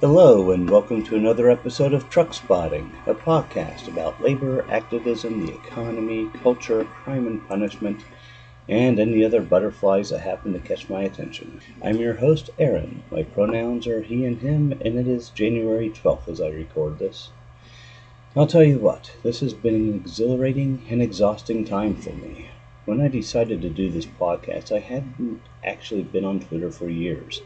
Hello, and welcome to another episode of Truck Spotting, a podcast about labor, activism, the economy, culture, crime and punishment, and any other butterflies that happen to catch my attention. I'm your host, Aaron. My pronouns are he and him, and it is January 12th as I record this. I'll tell you what, this has been an exhilarating and exhausting time for me. When I decided to do this podcast, I hadn't actually been on Twitter for years.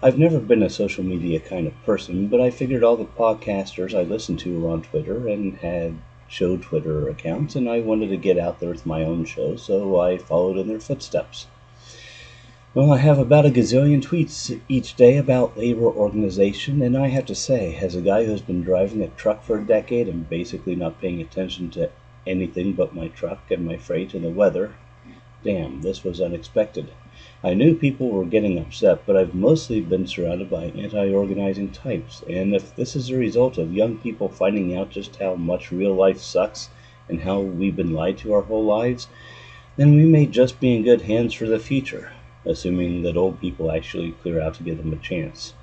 I've never been a social media kind of person, but I figured all the podcasters I listened to were on Twitter and had show Twitter accounts, and I wanted to get out there with my own show, so I followed in their footsteps. Well, I have about a gazillion tweets each day about labor organization, and I have to say, as a guy who's been driving a truck for a decade and basically not paying attention to anything but my truck and my freight and the weather, damn, this was unexpected. I knew people were getting upset, but I've mostly been surrounded by anti organizing types, and if this is a result of young people finding out just how much real life sucks and how we've been lied to our whole lives, then we may just be in good hands for the future, assuming that old people actually clear out to give them a chance.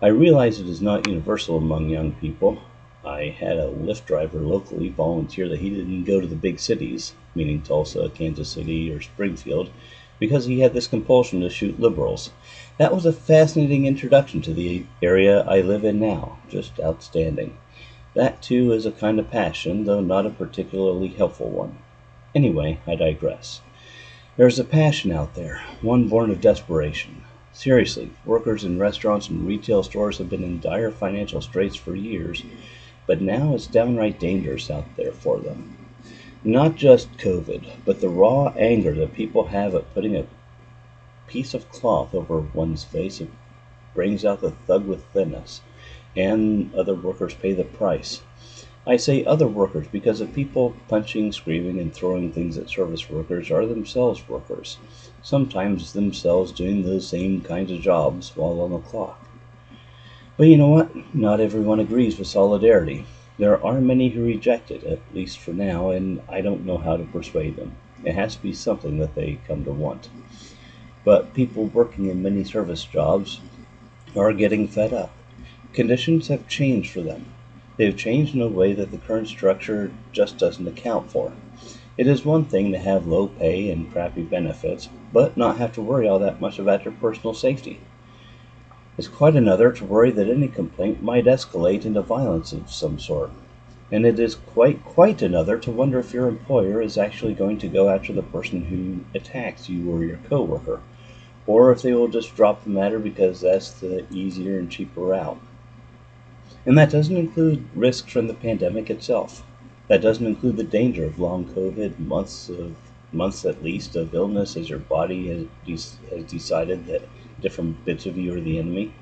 I realize it is not universal among young people. I had a Lyft driver locally volunteer that he didn't go to the big cities, meaning Tulsa, Kansas City, or Springfield, because he had this compulsion to shoot liberals. That was a fascinating introduction to the area I live in now. Just outstanding. That, too, is a kind of passion, though not a particularly helpful one. Anyway, I digress. There's a passion out there, one born of desperation. Seriously, workers in restaurants and retail stores have been in dire financial straits for years, but now it's downright dangerous out there for them. Not just COVID, but the raw anger that people have at putting a piece of cloth over one's face it brings out the thug within us, and other workers pay the price. I say other workers because the people punching, screaming, and throwing things at service workers are themselves workers, sometimes themselves doing those same kinds of jobs while on the clock. But you know what? Not everyone agrees with solidarity. There are many who reject it, at least for now, and I don't know how to persuade them. It has to be something that they come to want. But people working in many service jobs are getting fed up. Conditions have changed for them. They have changed in a way that the current structure just doesn't account for. It is one thing to have low pay and crappy benefits, but not have to worry all that much about your personal safety. It's quite another to worry that any complaint might escalate into violence of some sort. And it is quite, quite another to wonder if your employer is actually going to go after the person who attacks you or your coworker, or if they will just drop the matter because that's the easier and cheaper route. And that doesn't include risks from the pandemic itself. That doesn't include the danger of long COVID, months of months at least of illness as your body has, has decided that different bits of you are the enemy.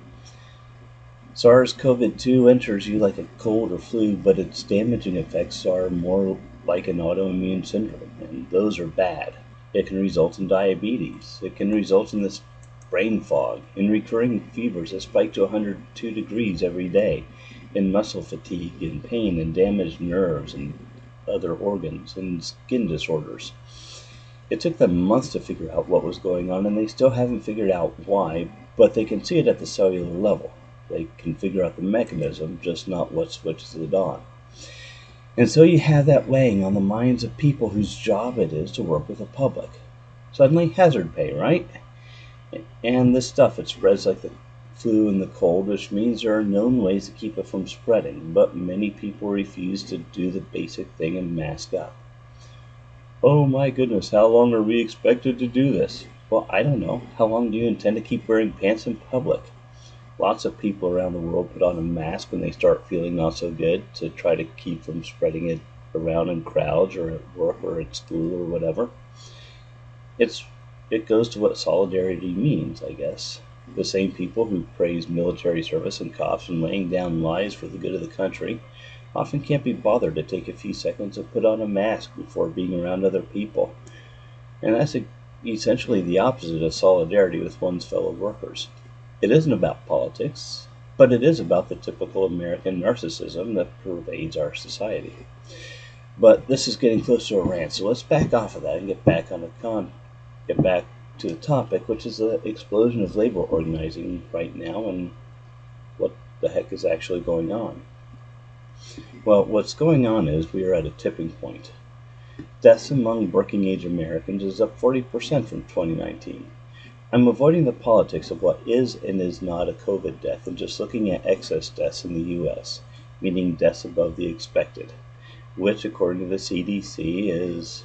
SARS CoV 2 enters you like a cold or flu, but its damaging effects are more like an autoimmune syndrome, and those are bad. It can result in diabetes. It can result in this brain fog, in recurring fevers that spike to 102 degrees every day, in muscle fatigue, in pain and damaged nerves and other organs, and skin disorders. It took them months to figure out what was going on, and they still haven't figured out why, but they can see it at the cellular level. They can figure out the mechanism, just not what switches it on. And so you have that weighing on the minds of people whose job it is to work with the public. Suddenly, hazard pay, right? And this stuff, it spreads like the flu and the cold, which means there are known ways to keep it from spreading, but many people refuse to do the basic thing and mask up. Oh my goodness, how long are we expected to do this? Well, I don't know. How long do you intend to keep wearing pants in public? Lots of people around the world put on a mask when they start feeling not so good to try to keep from spreading it around in crowds or at work or at school or whatever. It's it goes to what solidarity means, I guess. The same people who praise military service and cops and laying down lives for the good of the country often can't be bothered to take a few seconds to put on a mask before being around other people. And that's essentially the opposite of solidarity with one's fellow workers. It isn't about politics, but it is about the typical American narcissism that pervades our society. But this is getting close to a rant, so let's back off of that and get back on the con get back to the topic, which is the explosion of labor organizing right now and what the heck is actually going on. Well, what's going on is we are at a tipping point. Deaths among working age Americans is up 40% from 2019. I'm avoiding the politics of what is and is not a COVID death and just looking at excess deaths in the U.S., meaning deaths above the expected, which, according to the CDC, is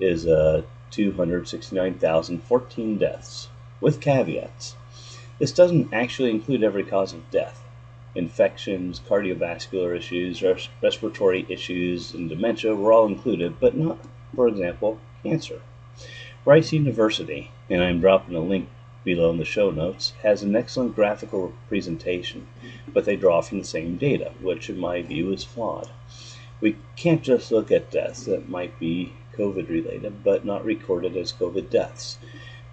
is uh, 269,014 deaths, with caveats. This doesn't actually include every cause of death. Infections, cardiovascular issues, res- respiratory issues, and dementia were all included, but not, for example, cancer. Rice University, and I'm dropping a link below in the show notes, has an excellent graphical presentation, but they draw from the same data, which in my view is flawed. We can't just look at deaths that might be COVID related but not recorded as COVID deaths.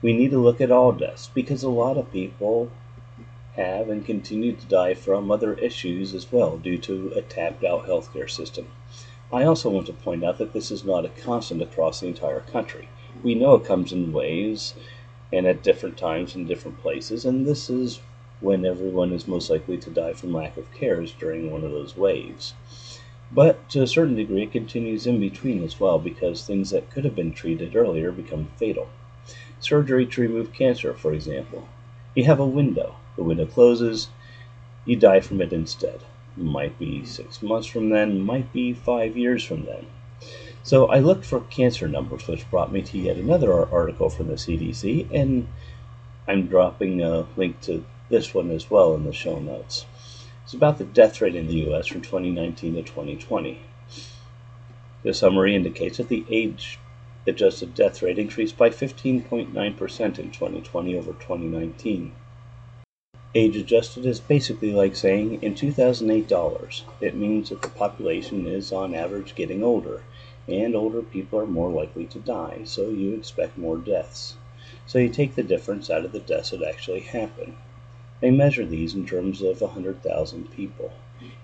We need to look at all deaths because a lot of people have and continue to die from other issues as well due to a tapped out healthcare system. I also want to point out that this is not a constant across the entire country we know it comes in waves and at different times in different places, and this is when everyone is most likely to die from lack of cares during one of those waves. But to a certain degree, it continues in between as well because things that could have been treated earlier become fatal. Surgery to remove cancer, for example. You have a window. The window closes, you die from it instead. Might be six months from then, might be five years from then. So I looked for cancer numbers, which brought me to yet another article from the CDC, and I'm dropping a link to this one as well in the show notes. It's about the death rate in the U.S. from 2019 to 2020. The summary indicates that the age adjusted death rate increased by 15.9% in 2020 over 2019. Age adjusted is basically like saying in 2008 dollars. It means that the population is on average getting older and older people are more likely to die, so you expect more deaths. So you take the difference out of the deaths that actually happen. They measure these in terms of 100,000 people.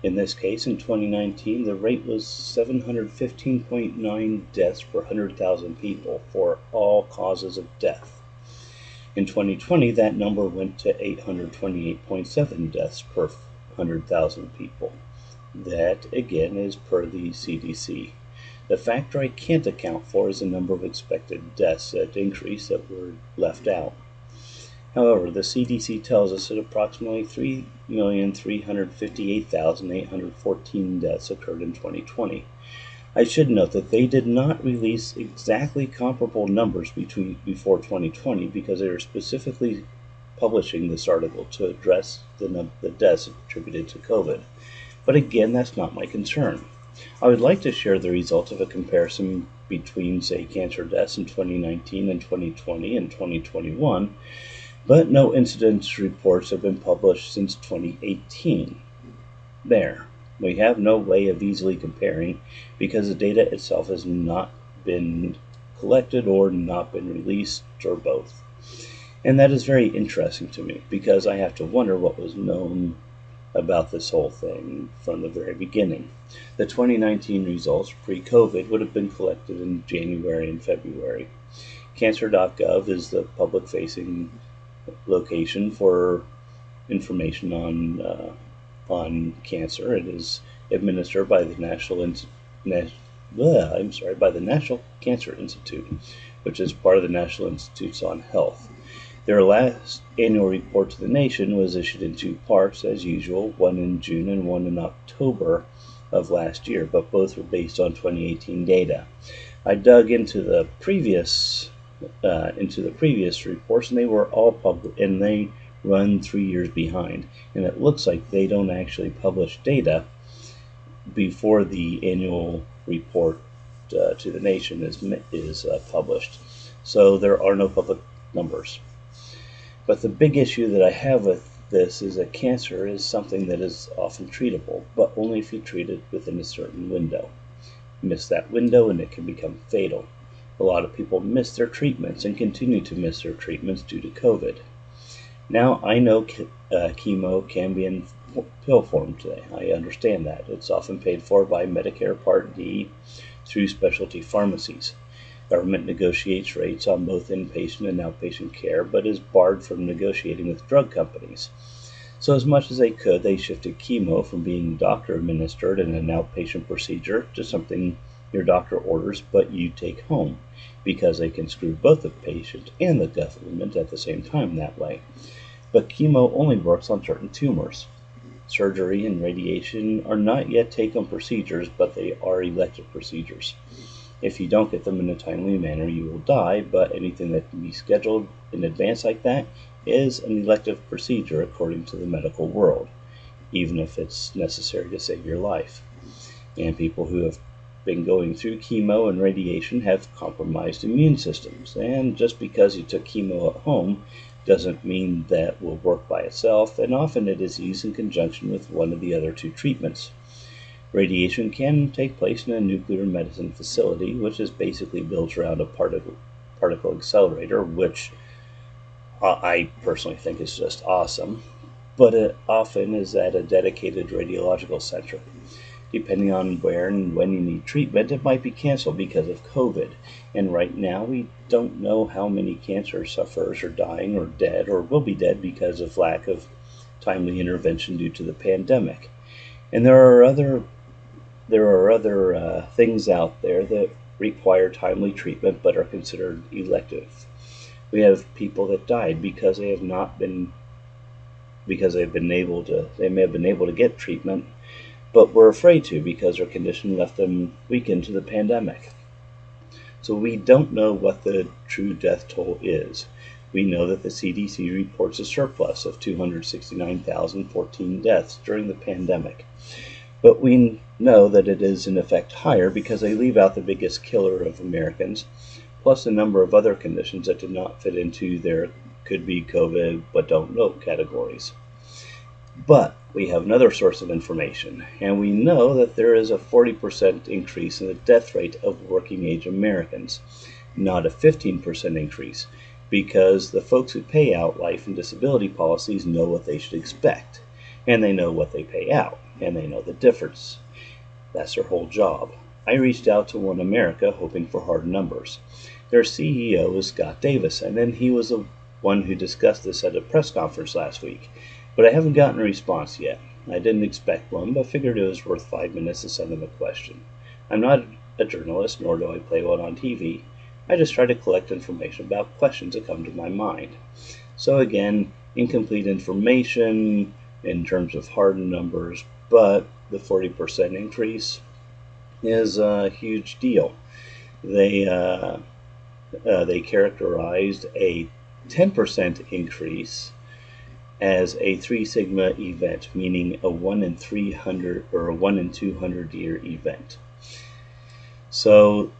In this case, in 2019, the rate was 715.9 deaths per 100,000 people for all causes of death. In 2020, that number went to 828.7 deaths per 100,000 people. That, again, is per the CDC. The factor I can't account for is the number of expected deaths that increase that were left out. However, the CDC tells us that approximately 3,358,814 deaths occurred in 2020. I should note that they did not release exactly comparable numbers between before 2020 because they were specifically publishing this article to address the, the deaths attributed to COVID. But again, that's not my concern. I would like to share the results of a comparison between, say, cancer deaths in 2019 and 2020 and 2021, but no incidence reports have been published since 2018. There, we have no way of easily comparing because the data itself has not been collected or not been released or both. And that is very interesting to me because I have to wonder what was known about this whole thing from the very beginning. The 2019 results pre COVID would have been collected in January and February. Cancer.gov is the public facing location for information on uh, on cancer. It is administered by the National Na- I'm sorry, by the National Cancer Institute, which is part of the National Institutes on Health. Their last annual report to the nation was issued in two parts, as usual, one in June and one in October of last year, but both were based on 2018 data. I dug into the previous uh, into the previous reports, and they were all public, and they run three years behind. And it looks like they don't actually publish data before the annual report uh, to the nation is is uh, published. So there are no public numbers. But the big issue that I have with this is that cancer is something that is often treatable, but only if you treat it within a certain window. Miss that window and it can become fatal. A lot of people miss their treatments and continue to miss their treatments due to COVID. Now, I know uh, chemo can be in pill form today. I understand that. It's often paid for by Medicare Part D through specialty pharmacies. Government negotiates rates on both inpatient and outpatient care, but is barred from negotiating with drug companies. So, as much as they could, they shifted chemo from being doctor administered in an outpatient procedure to something your doctor orders but you take home because they can screw both the patient and the death element at the same time that way. But chemo only works on certain tumors. Surgery and radiation are not yet take procedures, but they are elective procedures. If you don't get them in a timely manner, you will die, but anything that can be scheduled in advance like that is an elective procedure according to the medical world, even if it's necessary to save your life. And people who have been going through chemo and radiation have compromised immune systems. And just because you took chemo at home doesn't mean that will work by itself, and often it is used in conjunction with one of the other two treatments. Radiation can take place in a nuclear medicine facility, which is basically built around a particle, particle accelerator, which I personally think is just awesome, but it often is at a dedicated radiological center. Depending on where and when you need treatment, it might be canceled because of COVID. And right now, we don't know how many cancer sufferers are dying or dead or will be dead because of lack of timely intervention due to the pandemic. And there are other there are other uh, things out there that require timely treatment but are considered elective. We have people that died because they have not been because they've been able to they may have been able to get treatment but were afraid to because their condition left them weakened to the pandemic. So we don't know what the true death toll is. We know that the CDC reports a surplus of 269,014 deaths during the pandemic. But we know that it is in effect higher because they leave out the biggest killer of Americans, plus a number of other conditions that did not fit into their could be COVID but don't know categories. But we have another source of information, and we know that there is a 40% increase in the death rate of working age Americans, not a 15% increase, because the folks who pay out life and disability policies know what they should expect, and they know what they pay out and they know the difference. That's their whole job. I reached out to One America hoping for hard numbers. Their CEO is Scott Davis, and then he was the one who discussed this at a press conference last week. But I haven't gotten a response yet. I didn't expect one, but figured it was worth five minutes to send them a question. I'm not a journalist, nor do I play one on TV. I just try to collect information about questions that come to my mind. So again, incomplete information in terms of hard numbers, but the 40% increase is a huge deal. They uh, uh, they characterized a 10% increase as a three sigma event, meaning a one in 300 or a one in 200 year event. So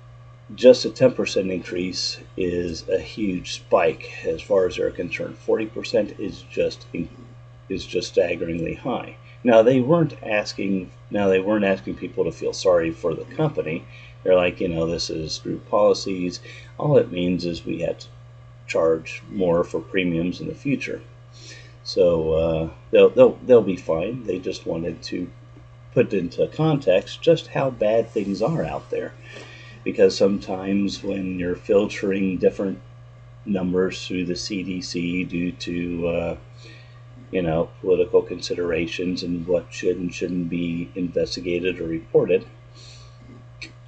just a 10% increase is a huge spike as far as they're concerned. 40% is just is just staggeringly high. Now they weren't asking. Now they weren't asking people to feel sorry for the company. They're like, you know, this is group policies. All it means is we have to charge more for premiums in the future. So uh, they'll, they'll they'll be fine. They just wanted to put into context just how bad things are out there, because sometimes when you're filtering different numbers through the CDC due to uh, you know, political considerations and what should and shouldn't be investigated or reported.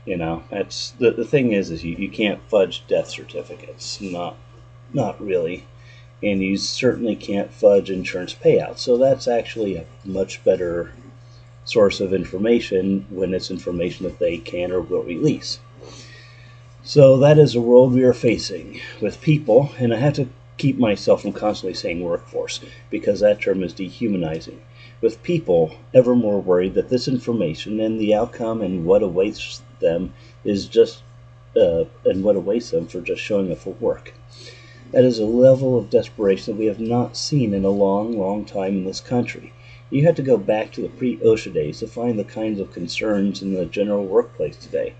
You know, that's the, the thing is, is you, you can't fudge death certificates. Not, not really. And you certainly can't fudge insurance payouts. So that's actually a much better source of information when it's information that they can or will release. So that is the world we are facing with people, and I have to keep myself from constantly saying workforce because that term is dehumanizing. With people ever more worried that this information and the outcome and what awaits them is just uh, and what awaits them for just showing up for work. That is a level of desperation that we have not seen in a long, long time in this country. You had to go back to the pre OSHA days to find the kinds of concerns in the general workplace today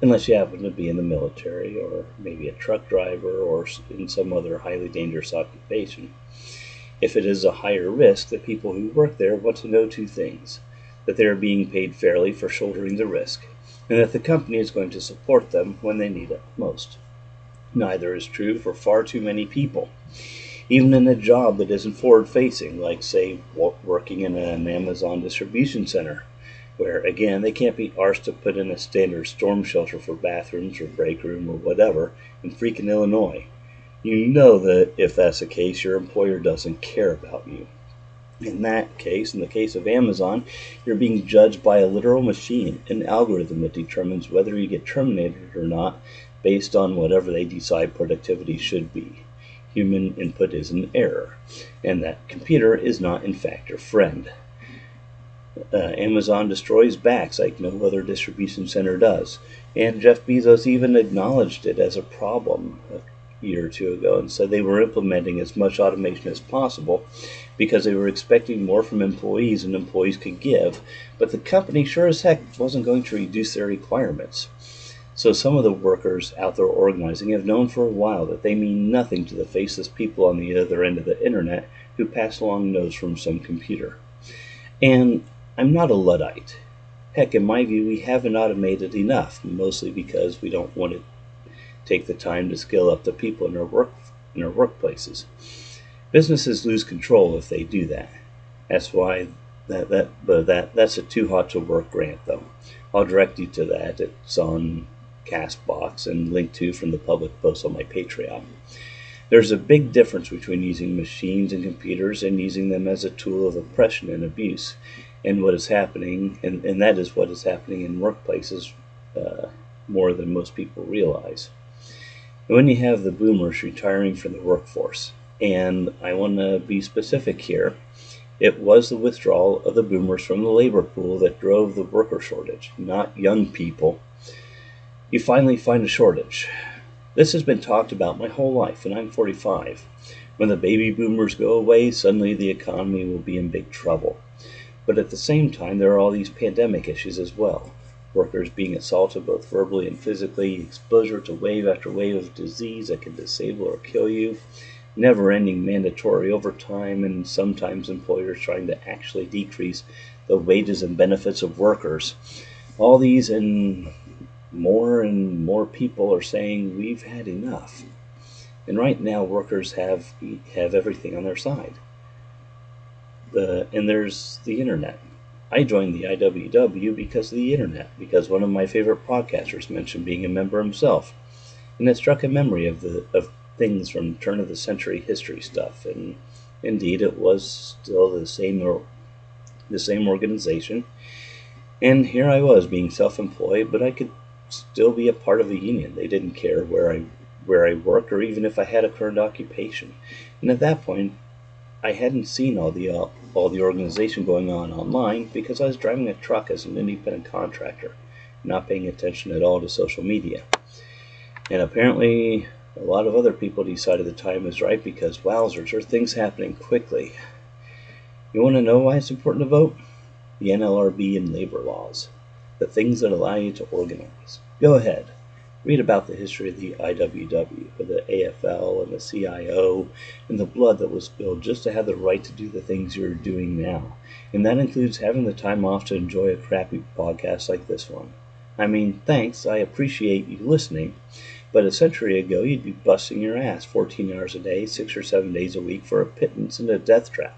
unless you happen to be in the military or maybe a truck driver or in some other highly dangerous occupation. If it is a higher risk, the people who work there want to know two things that they are being paid fairly for shouldering the risk, and that the company is going to support them when they need it most. Neither is true for far too many people. even in a job that isn't forward facing, like, say, working in an Amazon distribution center, where, again, they can't be arsed to put in a standard storm shelter for bathrooms or break room or whatever in freaking Illinois. You know that if that's the case, your employer doesn't care about you. In that case, in the case of Amazon, you're being judged by a literal machine, an algorithm that determines whether you get terminated or not based on whatever they decide productivity should be. Human input is an error, and that computer is not, in fact, your friend. Uh, Amazon destroys backs like no other distribution center does, and Jeff Bezos even acknowledged it as a problem a year or two ago and said they were implementing as much automation as possible because they were expecting more from employees than employees could give, but the company sure as heck wasn't going to reduce their requirements. So some of the workers out there organizing have known for a while that they mean nothing to the faceless people on the other end of the internet who pass along notes from some computer. And I'm not a Luddite. Heck, in my view, we haven't automated enough, mostly because we don't want to take the time to skill up the people in our work in our workplaces. Businesses lose control if they do that. That's why that that but that that's a too hot to work grant though. I'll direct you to that. It's on Castbox and linked to from the public post on my Patreon. There's a big difference between using machines and computers and using them as a tool of oppression and abuse, and what is happening, and, and that is what is happening in workplaces uh, more than most people realize. And when you have the boomers retiring from the workforce, and I want to be specific here, it was the withdrawal of the boomers from the labor pool that drove the worker shortage, not young people you finally find a shortage. This has been talked about my whole life, and I'm 45. When the baby boomers go away, suddenly the economy will be in big trouble. But at the same time, there are all these pandemic issues as well. Workers being assaulted both verbally and physically, exposure to wave after wave of disease that can disable or kill you, never ending mandatory overtime, and sometimes employers trying to actually decrease the wages and benefits of workers. All these and more and more people are saying we've had enough. And right now, workers have have everything on their side. The and there's the internet. I joined the IWW because of the internet, because one of my favorite podcasters mentioned being a member himself, and it struck a memory of the of things from turn of the century history stuff. And indeed, it was still the same the same organization. And here I was being self-employed, but I could still be a part of the union. They didn't care where I where I worked or even if I had a current occupation. And at that point, I hadn't seen all the uh, all the organization going on online because I was driving a truck as an independent contractor, not paying attention at all to social media. And apparently, a lot of other people decided the time is right because wowzers, are things happening quickly. You want to know why it's important to vote? The NLRB and labor laws the things that allow you to organize. Go ahead. Read about the history of the IWW, of the AFL, and the CIO, and the blood that was spilled just to have the right to do the things you're doing now. And that includes having the time off to enjoy a crappy podcast like this one. I mean, thanks, I appreciate you listening, but a century ago you'd be busting your ass 14 hours a day, 6 or 7 days a week for a pittance and a death trap.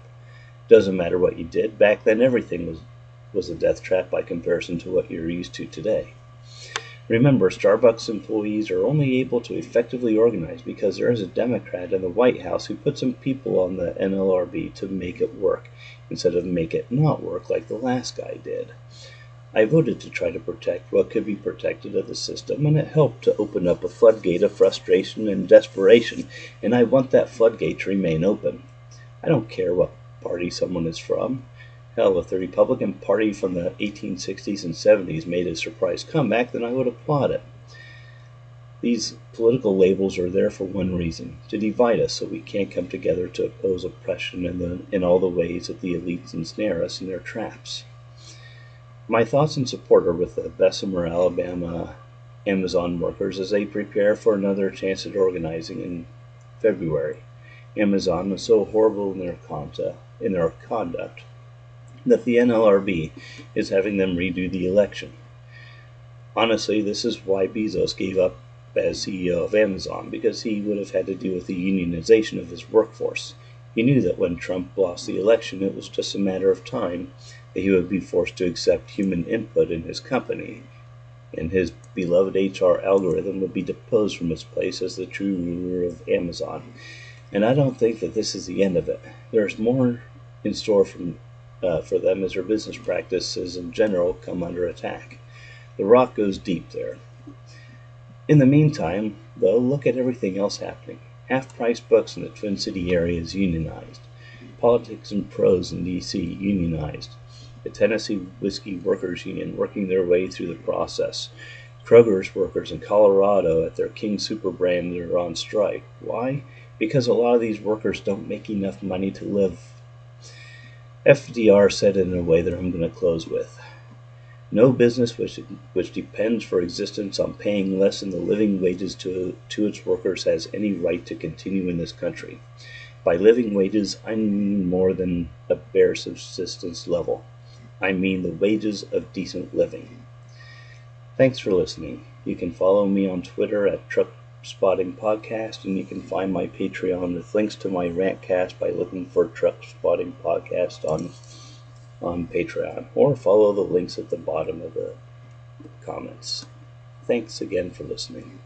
Doesn't matter what you did, back then everything was was a death trap by comparison to what you're used to today. Remember, Starbucks employees are only able to effectively organize because there is a Democrat in the White House who put some people on the NLRB to make it work instead of make it not work like the last guy did. I voted to try to protect what could be protected of the system, and it helped to open up a floodgate of frustration and desperation, and I want that floodgate to remain open. I don't care what party someone is from. Hell, if the Republican Party from the 1860s and 70s made a surprise comeback, then I would applaud it. These political labels are there for one reason to divide us so we can't come together to oppose oppression in, the, in all the ways that the elites ensnare us in their traps. My thoughts and support are with the Bessemer, Alabama Amazon workers as they prepare for another chance at organizing in February. Amazon was so horrible in their, conduct, in their conduct that the NLRB is having them redo the election. Honestly, this is why Bezos gave up as CEO of Amazon because he would have had to deal with the unionization of his workforce. He knew that when Trump lost the election, it was just a matter of time that he would be forced to accept human input in his company, and his beloved HR algorithm would be deposed from its place as the true ruler of Amazon. And I don't think that this is the end of it. There's more in store from, uh, for them as their business practices in general come under attack. The rock goes deep there. In the meantime, though, look at everything else happening. Half price books in the Twin City area is unionized. Politics and Prose in D.C. unionized. The Tennessee Whiskey Workers Union working their way through the process. Kroger's workers in Colorado at their King Soopers brand are on strike. Why? Because a lot of these workers don't make enough money to live. FDR said it in a way that I'm going to close with. No business which, which depends for existence on paying less than the living wages to, to its workers has any right to continue in this country. By living wages, I mean more than a bare subsistence level. I mean the wages of decent living. Thanks for listening. You can follow me on Twitter at Truck Spotting Podcast, and you can find my Patreon with links to my rantcast by looking for Truck Spotting Podcast on on Patreon or follow the links at the bottom of the comments. Thanks again for listening.